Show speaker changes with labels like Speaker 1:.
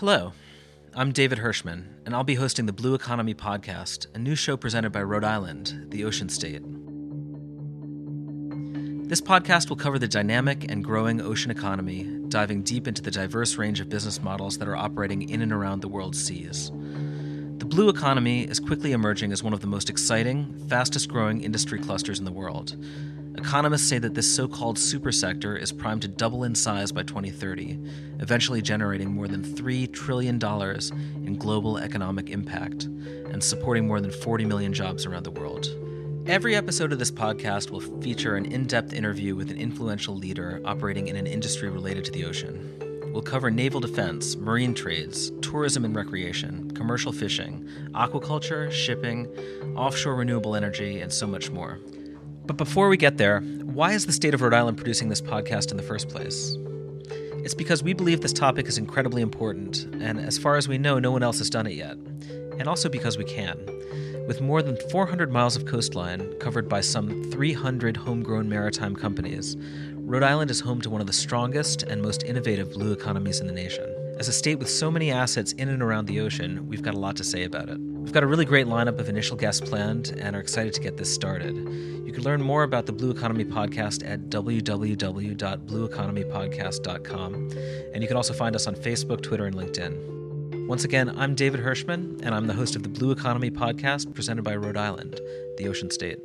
Speaker 1: Hello, I'm David Hirschman, and I'll be hosting the Blue Economy Podcast, a new show presented by Rhode Island, the ocean state. This podcast will cover the dynamic and growing ocean economy, diving deep into the diverse range of business models that are operating in and around the world's seas. The blue economy is quickly emerging as one of the most exciting, fastest growing industry clusters in the world. Economists say that this so called super sector is primed to double in size by 2030, eventually generating more than $3 trillion in global economic impact and supporting more than 40 million jobs around the world. Every episode of this podcast will feature an in depth interview with an influential leader operating in an industry related to the ocean. We'll cover naval defense, marine trades, tourism and recreation, commercial fishing, aquaculture, shipping, offshore renewable energy, and so much more. But before we get there, why is the state of Rhode Island producing this podcast in the first place? It's because we believe this topic is incredibly important, and as far as we know, no one else has done it yet. And also because we can. With more than 400 miles of coastline covered by some 300 homegrown maritime companies, Rhode Island is home to one of the strongest and most innovative blue economies in the nation. As a state with so many assets in and around the ocean, we've got a lot to say about it. We've got a really great lineup of initial guests planned and are excited to get this started. You can learn more about the Blue Economy Podcast at www.blueeconomypodcast.com, and you can also find us on Facebook, Twitter, and LinkedIn. Once again, I'm David Hirschman, and I'm the host of the Blue Economy Podcast presented by Rhode Island, the ocean state.